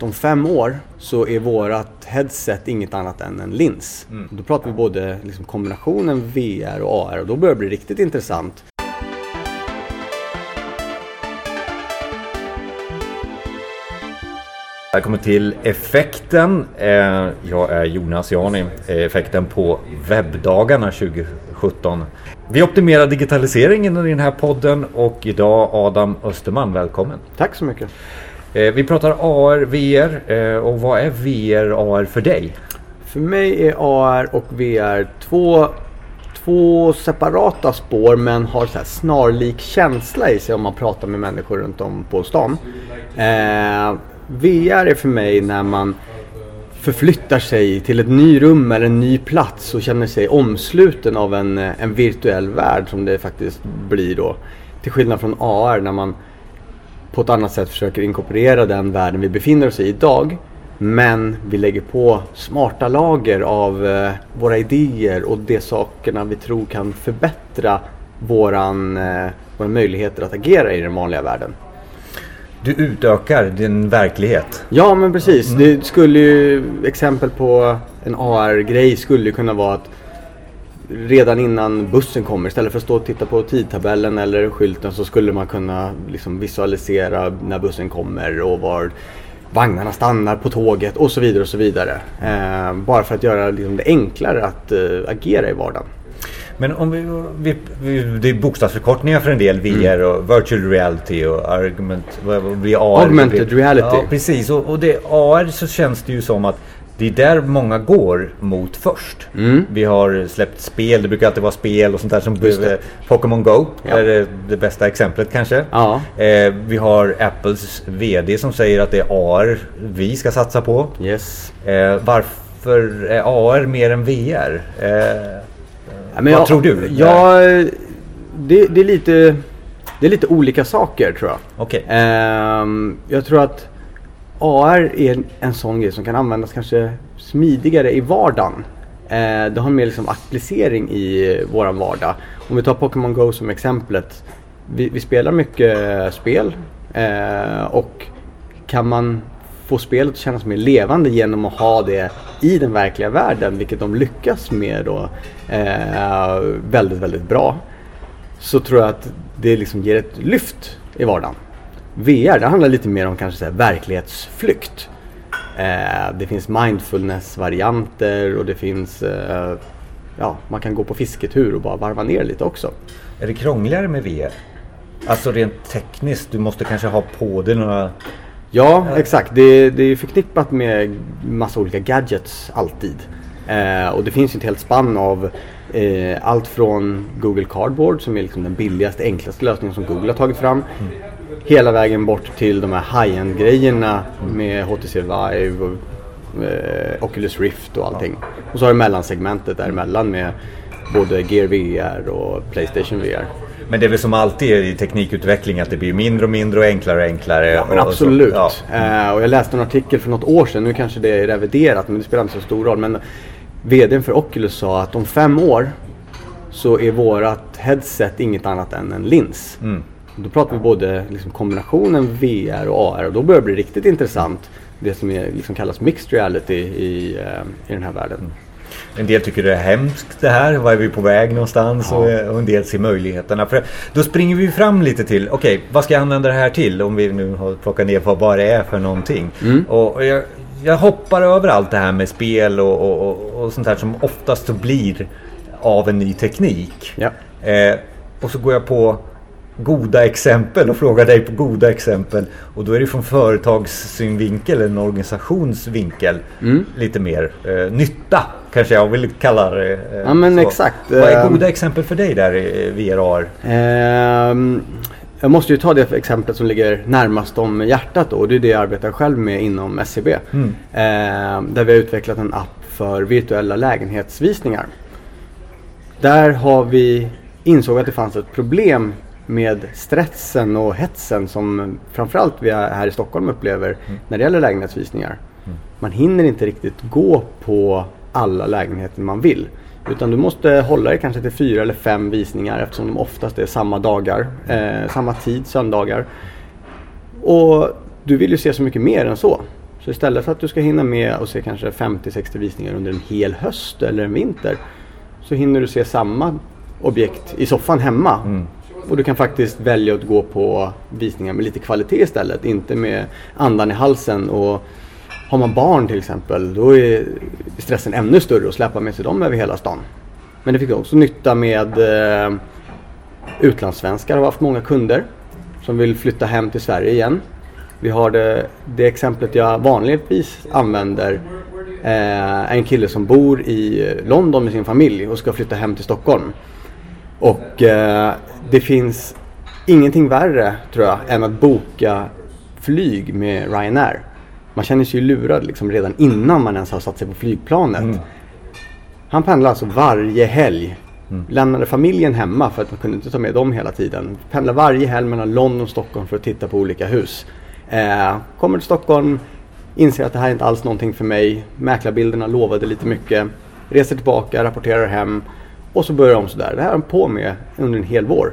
Om fem år så är vårat headset inget annat än en lins. Mm. Då pratar vi både liksom kombinationen VR och AR och då börjar det bli riktigt intressant. Välkommen till Effekten. Eh, Jag är Jonas Jani, eh, Effekten på webbdagarna 2017. Vi optimerar digitaliseringen i den här podden och idag Adam Österman, välkommen. Tack så mycket. Eh, Vi pratar AR, VR eh, och vad är VR, AR för dig? För mig är AR och VR två, två separata spår men har så här snarlik känsla i sig om man pratar med människor runt om på stan. Eh, VR är för mig när man förflyttar sig till ett ny rum eller en ny plats och känner sig omsluten av en, en virtuell värld som det faktiskt blir då. Till skillnad från AR när man på ett annat sätt försöker inkorporera den världen vi befinner oss i idag. Men vi lägger på smarta lager av eh, våra idéer och de sakerna vi tror kan förbättra våran, eh, våra möjligheter att agera i den vanliga världen. Du utökar din verklighet. Ja men precis. Det skulle ju, exempel på en AR-grej skulle kunna vara att redan innan bussen kommer istället för att stå och titta på tidtabellen eller skylten så skulle man kunna liksom visualisera när bussen kommer och var vagnarna stannar på tåget och så vidare och så vidare. Eh, bara för att göra liksom, det enklare att eh, agera i vardagen. Men om vi, vi, vi, det är bokstavsförkortningar för en del, VR och virtual reality och argument, vad vad blir AR? Augmented reality. Ja, precis. Och, och det, AR så känns det ju som att det är där många går mot först. Mm. Vi har släppt spel, det brukar alltid vara spel och sånt där som eh, Pokémon Go Ja. är det, det bästa exemplet kanske. Ja. Eh, vi har Apples VD som säger att det är AR vi ska satsa på. Yes. Eh, varför är AR mer än VR? Eh, Ja, vad jag- tror du? Ja, det, det, är lite, det är lite olika saker tror jag. Okej. Ehm, jag tror att AR är en, en sån grej som kan användas kanske smidigare i vardagen. Eh, det har mer liksom applicering i våran vardag. Om vi tar Pokémon Go som exemplet. Vi, vi spelar mycket spel eh, och kan man få spelet att kännas mer levande genom att ha det i den verkliga världen, vilket de lyckas med då, eh, väldigt, väldigt bra så tror jag att det liksom ger ett lyft i vardagen. VR, det handlar lite mer om kanske så verklighetsflykt. Eh, det finns mindfulness-varianter och det finns, eh, ja, man kan gå på fisketur och bara varva ner lite också. Är det krångligare med VR? Alltså rent tekniskt, du måste kanske ha på dig några... Ja, exakt. Det, det är förknippat med massa olika gadgets alltid. Eh, och det finns ju ett helt spann av eh, allt från Google Cardboard som är liksom den billigaste, enklaste lösningen som Google har tagit fram. Hela vägen bort till de här high-end grejerna med HTC Vive och eh, Oculus Rift och allting. Och så har du mellansegmentet däremellan med både Gear VR och Playstation VR. Men det är väl som alltid i teknikutveckling att det blir mindre och mindre och enklare och enklare. Ja, men och, och absolut. Så, ja. Eh, och jag läste en artikel för något år sedan, nu kanske det är reviderat men det spelar inte så stor roll. Men VDn för Oculus sa att om fem år så är vårat headset inget annat än en lins. Mm. Då pratar vi både liksom kombinationen VR och AR och då börjar det bli riktigt intressant. Det som är, liksom kallas mixed reality i, eh, i den här världen. En del tycker det är hemskt det här, var är vi på väg någonstans? Ja. Och, och en del ser möjligheterna. För då springer vi fram lite till, okej, vad ska jag använda det här till? Om vi nu har plockat ner på vad det är för någonting. Mm. Och, och jag, jag hoppar över allt det här med spel och, och, sånt här som oftast blir av en ny teknik. Ja. Eh, och så går jag på goda exempel och frågar dig på goda exempel. Och då är det från företagssynvinkel, en organisationsvinkel, Mm. lite mer eh, nytta kanske jag vill kalla det. eh, Ja, men så. exakt. Vad är Ehm. goda exempel för dig där i VRAR? Ehm, jag måste ju ta det exemplet som ligger närmast om hjärtat då, och det är det jag arbetar själv med inom SCB. Mm. Ehm, där vi har utvecklat en app för virtuella lägenhetsvisningar. Där har vi insåg att det fanns ett problem med stressen och hetsen som framförallt vi här i Stockholm upplever när det gäller lägenhetsvisningar. Man hinner inte riktigt gå på alla lägenheter man vill. Utan du måste hålla dig kanske till fyra eller fem visningar eftersom de oftast är samma dagar, eh, samma tid, söndagar. Och du vill ju se så mycket mer än så. Så Så istället för att du ska hinna med och se kanske 50-60 visningar under en hel höst eller en vinter så hinner du se samma objekt i soffan hemma. Mm. Och du kan faktiskt välja att gå på visningar med lite kvalitet istället. Inte med andan i halsen. Och har man barn till exempel då är stressen ännu större att släppa med sig dem över hela stan. Men det fick också nytta med eh, utlandssvenskar. har haft många kunder som vill flytta hem till Sverige igen. Vi har det, det exemplet jag vanligtvis använder eh, en kille som bor i London med sin familj och ska flytta hem till Stockholm. Och eh, det finns ingenting värre tror jag än att boka flyg med Ryanair. Man känner sig ju lurad liksom redan innan man ens har satt sig på flygplanet. Mm. Han pendlar alltså varje helg. Lämnade familjen hemma för att man kunde inte ta med dem hela tiden. Pendlar varje helg mellan London och Stockholm för att titta på olika hus. Eh, kommer till Stockholm, inser att det här är inte alls någonting för mig. Mäklarbilderna lovade lite mycket. Reser tillbaka, rapporterar hem och så börjar de sådär. Det här är de på med under en hel vår.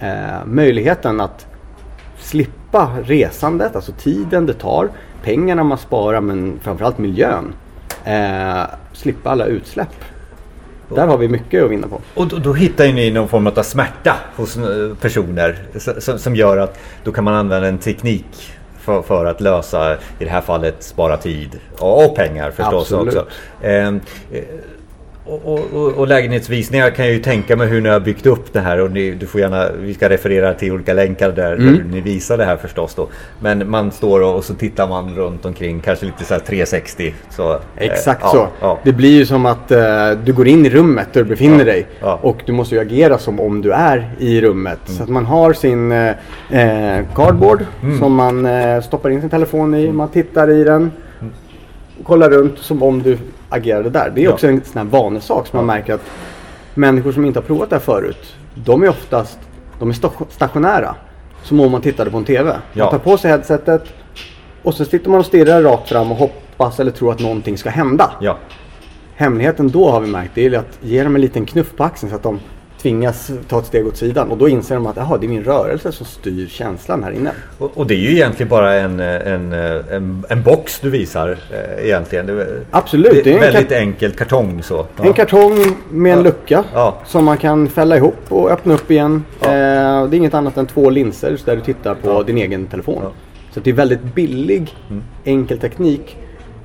Eh, möjligheten att slippa resandet, alltså tiden det tar, pengarna man sparar men framförallt miljön. Eh, slippa alla utsläpp. Där har vi mycket att vinna på. Och då, då hittar ju ni någon form av smärta hos eh, personer som, som gör att då kan man använda en teknik för, för att lösa, i det här fallet, spara tid och, och pengar förstås Absolut. också. Ehm, eh, och, och, och, lägenhetsvisningar kan jag ju tänka mig hur ni har byggt upp det här och ni, du får gärna, vi ska referera till olika länkar där, Mm. där ni visar det här förstås då. Men man står och, och så tittar man runt omkring, kanske lite så här 360. Så, eh, Exakt ja, så. Ja. Det blir ju som att eh, du går in i rummet där du befinner Ja, dig. ja. Och du måste ju agera som om du är i rummet. Mm. Så att man har sin eh, eh, cardboard Mm. som man eh, stoppar in sin telefon i. Man tittar i den. Och kollar runt som om du agerade där. Det är Ja. också en sån här vanesak som man märker att människor som inte har provat det här förut. De är oftast de är sta- stationära. Som om man tittade på en TV. Ja. Man tar på sig headsetet och så sitter man och stirrar rakt fram och hoppas eller tror att någonting ska hända. ja. Hemligheten då har vi märkt det är att ge dem en liten knuff på axeln så att de tvingas ta ett steg åt sidan. Och då inser de att det är min rörelse som styr känslan här inne. Och, och det är ju egentligen bara en, en, en, en box du visar eh, egentligen. Det, Absolut, det det är en, väldigt enkel kartong så. Ja. en kartong med en Ja. lucka Ja. som man kan fälla ihop och öppna upp igen. Eh, det är inget annat än två linser där du tittar på din egen telefon. Så det är väldigt billig, Mm. enkel teknik.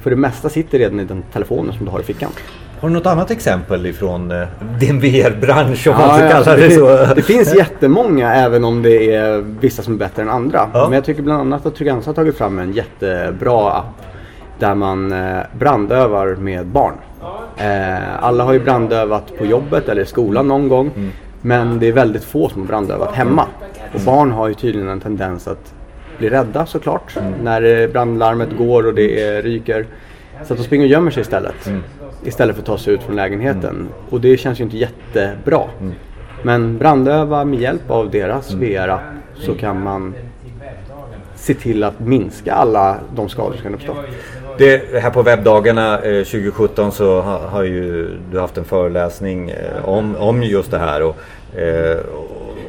För det mesta sitter redan i den telefonen som du har i fickan. Har du något annat exempel ifrån eh, din VR-bransch om Ja, man ja, kalla det, det så? fin- det finns jättemånga även om det är vissa som är bättre än andra. Ja. Men jag tycker bland annat att Trygg-Hansa har tagit fram en jättebra app där man eh, brandövar med barn. Eh, alla har ju brandövat på jobbet eller i skolan någon gång. Mm. Men det är väldigt få som har brandövat hemma. Och barn har ju tydligen en tendens att bli rädda såklart. Mm. När brandlarmet går och det ryker. Så att de springer och gömmer sig istället. Mm. Istället för att ta sig ut från lägenheten. Och det känns ju inte jättebra. Mm. Men brandöva med hjälp av deras VR-app så kan man se till att minska alla de skador som kan uppstå. Det, här på webbdagarna eh, 2017 så ha, har ju du haft en föreläsning eh, om, om just det här. Och, eh,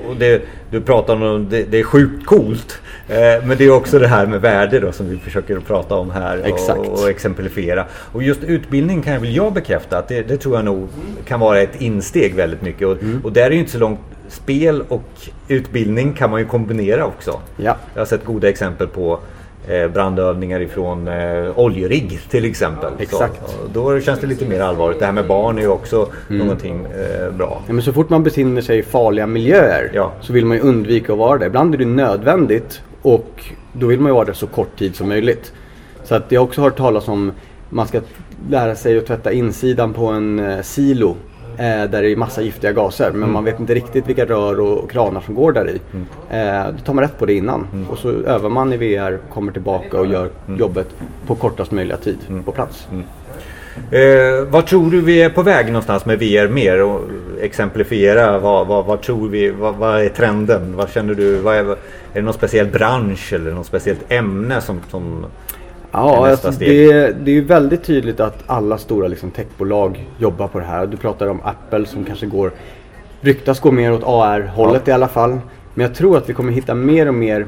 och det, du pratar om det, det är sjukt coolt. Eh, men det är också det här med värde då som vi försöker prata om här och, och exemplifiera. Och just utbildning kan väl jag bekräfta att det, det tror jag nog kan vara ett insteg väldigt mycket. Och, och där är ju inte så långt spel och utbildning kan man ju kombinera också. Ja. Jag har sett goda exempel på brandövningar ifrån eh, oljerigg till exempel. Exakt. Så, då känns det lite mer allvarligt. Det här med barn är ju också någonting eh, bra. Ja, men så fort man befinner sig i farliga miljöer Ja. så vill man ju undvika att vara där. Ibland är det nödvändigt och då vill man ju vara där så kort tid som möjligt. Så att jag har också hört talas om man ska lära sig att tvätta insidan på en eh, silo eh, där det är massa giftiga gaser men man vet inte riktigt vilka rör och, kranar som går där i. Eh, då tar man rätt på det innan och så övar man i VR, kommer tillbaka och gör jobbet på kortast möjliga tid på plats. Eh, vad tror du vi är på väg någonstans med VR mer? Och exemplifiera, vad, vad, vad tror vi, vad, vad är trenden? Vad känner du? Är, är det någon speciell bransch eller något speciellt ämne som, som Ja, alltså det, det är ju väldigt tydligt att alla stora liksom, techbolag jobbar på det här. Du pratar om Apple som kanske går, ryktas gå mer åt AR-hållet i alla fall. Men jag tror att vi kommer hitta mer och mer,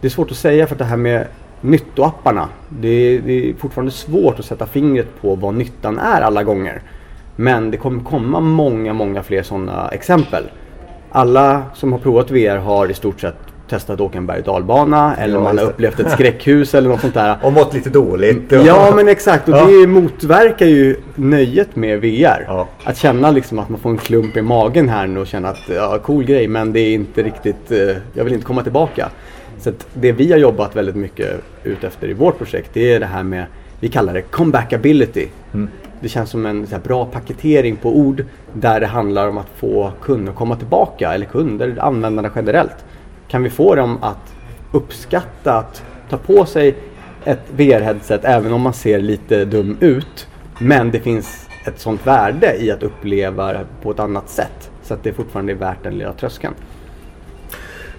det är svårt att säga för att det här med nyttoapparna. Det, det är fortfarande svårt att sätta fingret på vad nyttan är alla gånger. Men det kommer komma många, många fler sådana exempel. Alla som har provat VR har i stort sett testat att åka en berg och dalbana eller Ja, man har upplevt ett skräckhus eller något sånt där. Och mått lite dåligt. Ja men exakt och Ja. det motverkar ju nöjet med VR. Ja. Att känna liksom att man får en klump i magen här nu och känna att ja, cool grej men det är inte riktigt, eh, jag vill inte komma tillbaka. Så det vi har jobbat väldigt mycket ut efter i vårt projekt det är det här med, vi kallar det comebackability. Mm. Det känns som en här, bra paketering på ord där det handlar om att få kunder att komma tillbaka eller kunder, användarna generellt. Kan vi få dem att uppskatta att ta på sig ett VR-headset även om man ser lite dum ut. Men det finns ett sånt värde i att uppleva det på ett annat sätt. Så att det fortfarande är värt den lilla tröskeln.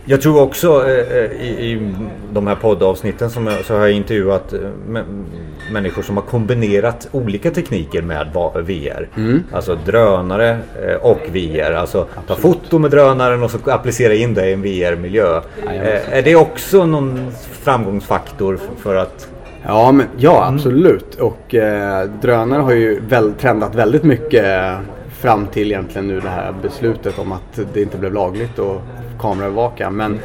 Jag tror också eh, eh, i, i de här poddavsnitten som jag, så har jag intervjuat eh, mä- människor som har kombinerat olika tekniker med VR. Mm. Alltså drönare eh, och VR. Alltså ta foto med drönaren och så applicera in det i en VR-miljö. Eh, är det också någon framgångsfaktor för att Ja, men, ja absolut. Och eh, drönare har ju väl, trendat väldigt mycket fram till egentligen nu det här beslutet om att det inte blev lagligt att kameraövervaka. Men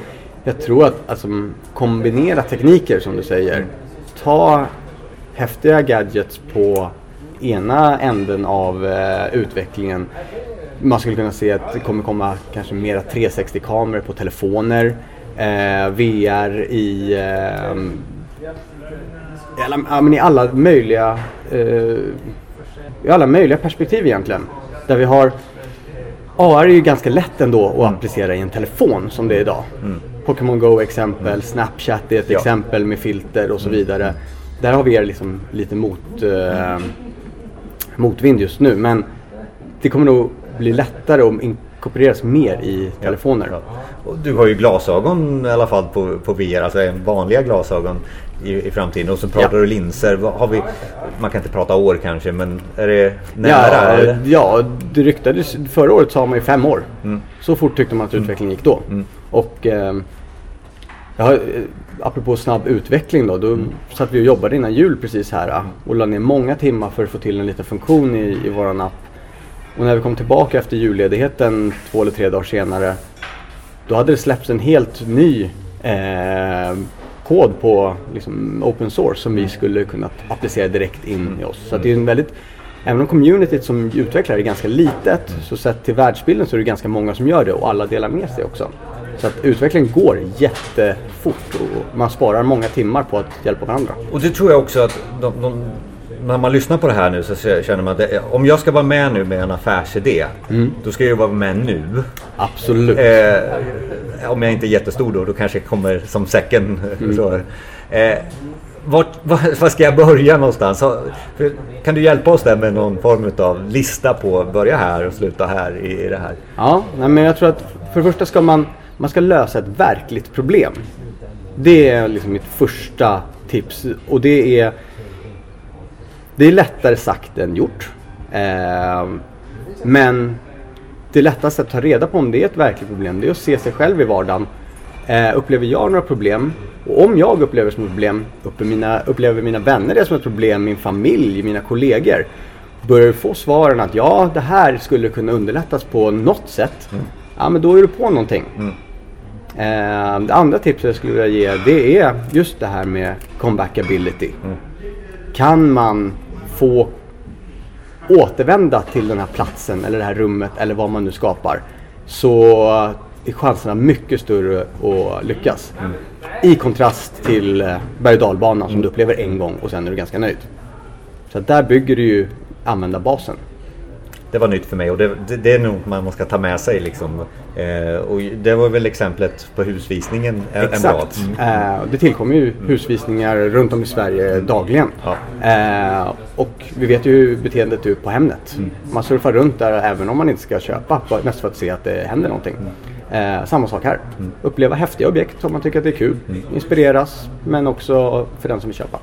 jag tror att alltså, kombinera tekniker som du säger. Ta häftiga gadgets på ena änden av eh, utvecklingen. Man skulle kunna se att det kommer komma kanske mera 360-kameror på telefoner. Eh, VR i eh, i alla, men i alla möjliga eh, i alla möjliga perspektiv egentligen. Där vi har AR är ju ganska lätt ändå att applicera i en telefon som det är idag. Pokémon Go exempel, Snapchat är ett Ja. exempel med filter och så vidare. Där har vi er liksom lite mot, eh, motvind just nu. Men det kommer nog bli lättare att inkorporeras mer i telefoner. Ja. Och du har ju glasögon i alla fall på, på VR, alltså vanliga glasögon i, i framtiden. Och så pratar Ja. du linser. Har vi, man kan inte prata år kanske, men är det nära? Ja, ja, det ryktades. Förra året sa man ju fem år. Mm. Så fort tyckte man att utvecklingen gick då. Och eh, jag har, eh, apropå snabb utveckling då. Då Mm. satt vi och jobbade innan jul precis här eh, och la ner många timmar för att få till en liten funktion i, i våran app. Och när vi kom tillbaka efter julledigheten två eller tre dagar senare då hade det släppts en helt ny eh, kod på liksom, open source som vi skulle kunna applicera direkt in i oss. Så det är en väldigt, även om communityt som utvecklare är ganska litet så sett till världsbilden så är det ganska många som gör det och alla delar med sig också. Så att utvecklingen går jättefort och man sparar många timmar på att hjälpa varandra. Och det tror jag också att de, de, när man lyssnar på det här nu så känner man att det, om jag ska vara med nu med en affärsidé, då ska jag ju vara med nu. Absolut. Eh, om jag inte är jättestor då, då kanske jag kommer som second. Så, eh, vart, var, var ska jag börja någonstans? Så, kan du hjälpa oss där med någon form av lista på börja här och sluta här i, i det här? Ja, nej, men jag tror att för det första ska man, man ska lösa ett verkligt problem. Det är liksom mitt första tips och det är det är lättare sagt än gjort. Eh, men det lättaste att ta reda på om det är ett verkligt problem det är att se sig själv i vardagen. Eh, upplever jag några problem? Och om jag upplever som ett problem, upplever mina, upplever mina vänner det som ett problem, min familj, mina kollegor. Börjar du få svaren att ja, det här skulle kunna underlättas på något sätt. Ja, men då är du på någonting. Eh, det andra tipset jag skulle vilja ge det är just det här med comebackability. Kan man få återvända till den här platsen eller det här rummet eller vad man nu skapar så är chanserna mycket större att lyckas. I kontrast till eh, berg och mm. som du upplever en gång och sen är du ganska nöjd. Så där bygger du ju användarbasen. Det var nytt för mig och det, det, det är nog man ska ta med sig. Liksom. Eh, och det var väl exemplet på husvisningen. Exakt. Eh, det tillkommer ju husvisningar runt om i Sverige dagligen. Ja. Eh, och vi vet ju hur beteendet är på Hemnet. Man surfar runt där även om man inte ska köpa, mest för att se att det händer någonting. Eh, samma sak här. Uppleva häftiga objekt om man tycker att det är kul. Inspireras, men också för den som vill köpa.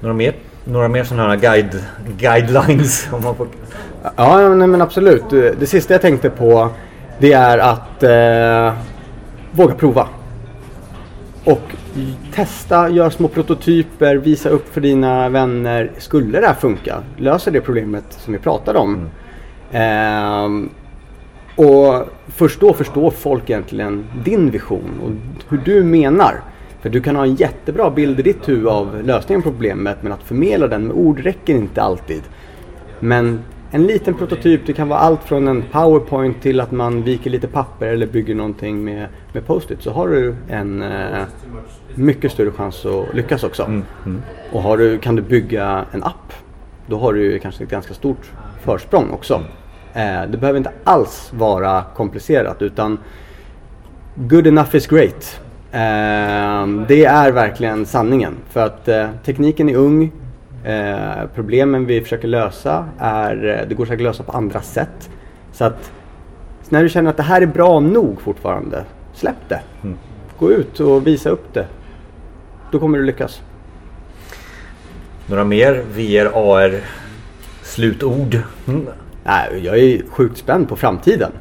Några mer, några mer sådana här guide, guidelines? Om man får... Ja, nej, men absolut. Det sista jag tänkte på det är att eh, våga prova. Och Testa, gör små prototyper, visa upp för dina vänner. Skulle det här funka? Löser det problemet som vi pratade om? Ehm, och först då förstår folk egentligen din vision och hur du menar. För du kan ha en jättebra bild i ditt huvud av lösningen på problemet men att förmedla den med ord räcker inte alltid. Men en liten prototyp, det kan vara allt från en powerpoint till att man viker lite papper eller bygger någonting med, med post-it. Så har du en eh, mycket större chans att lyckas också. Mm, mm. Och har du, kan du bygga en app, då har du kanske ett ganska stort försprång också. Eh, det behöver inte alls vara komplicerat utan good enough is great. Eh, det är verkligen sanningen. För att eh, tekniken är ung. Eh, problemen vi försöker lösa är, eh, det går säkert att lösa på andra sätt. Så att när du känner att det här är bra nog fortfarande, släpp det. Mm. Gå ut och visa upp det. Då kommer du lyckas. Några mer VR, AR slutord? Mm. Nej, jag är sjukt spänd på framtiden.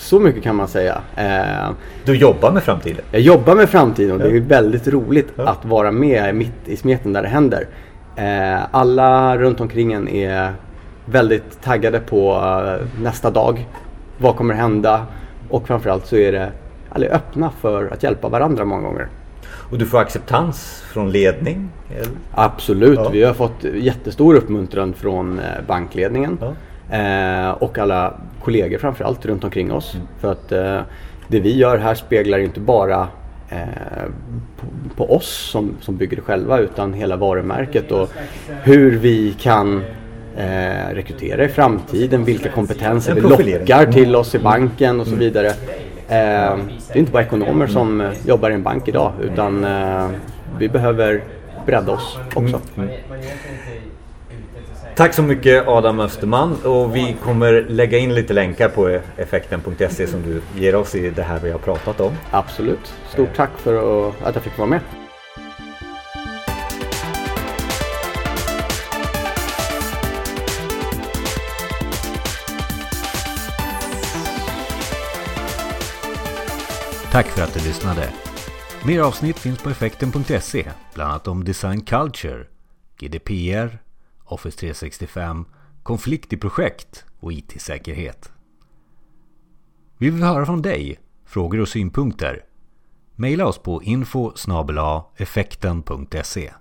Så mycket kan man säga. Eh, Du jobbar med framtiden? jag jobbar med framtiden och det är väldigt roligt Ja. att vara med mitt i smeten där det händer. Eh, alla runt omkring en är väldigt taggade på eh, nästa dag. Vad kommer hända? Och framförallt så är det alla är öppna för att hjälpa varandra många gånger. Och du får acceptans från ledning? Eller? Absolut, Ja. vi har fått jättestor uppmuntran från bankledningen. Eh, och alla kollegor framförallt runt omkring oss. Mm. För att eh, det vi gör här speglar inte bara eh, på, på oss som, som bygger det själva utan hela varumärket och hur vi kan eh, rekrytera i framtiden, vilka kompetenser En vi lockar till oss i banken och så vidare. Eh, det är inte bara ekonomer som eh, jobbar i en bank idag utan eh, vi behöver bredda oss också. Tack så mycket Adam Österman och vi kommer lägga in lite länkar på effekten.se som du ger oss i det här vi har pratat om. Absolut. Stort tack för att- att jag fick vara med. Tack för att du lyssnade. Mer avsnitt finns på effekten.se, bland annat om design culture, GDPR, Office 365, konflikt i projekt och IT-säkerhet. Vi vill höra från dig, frågor och synpunkter. Maila oss på info effekten.se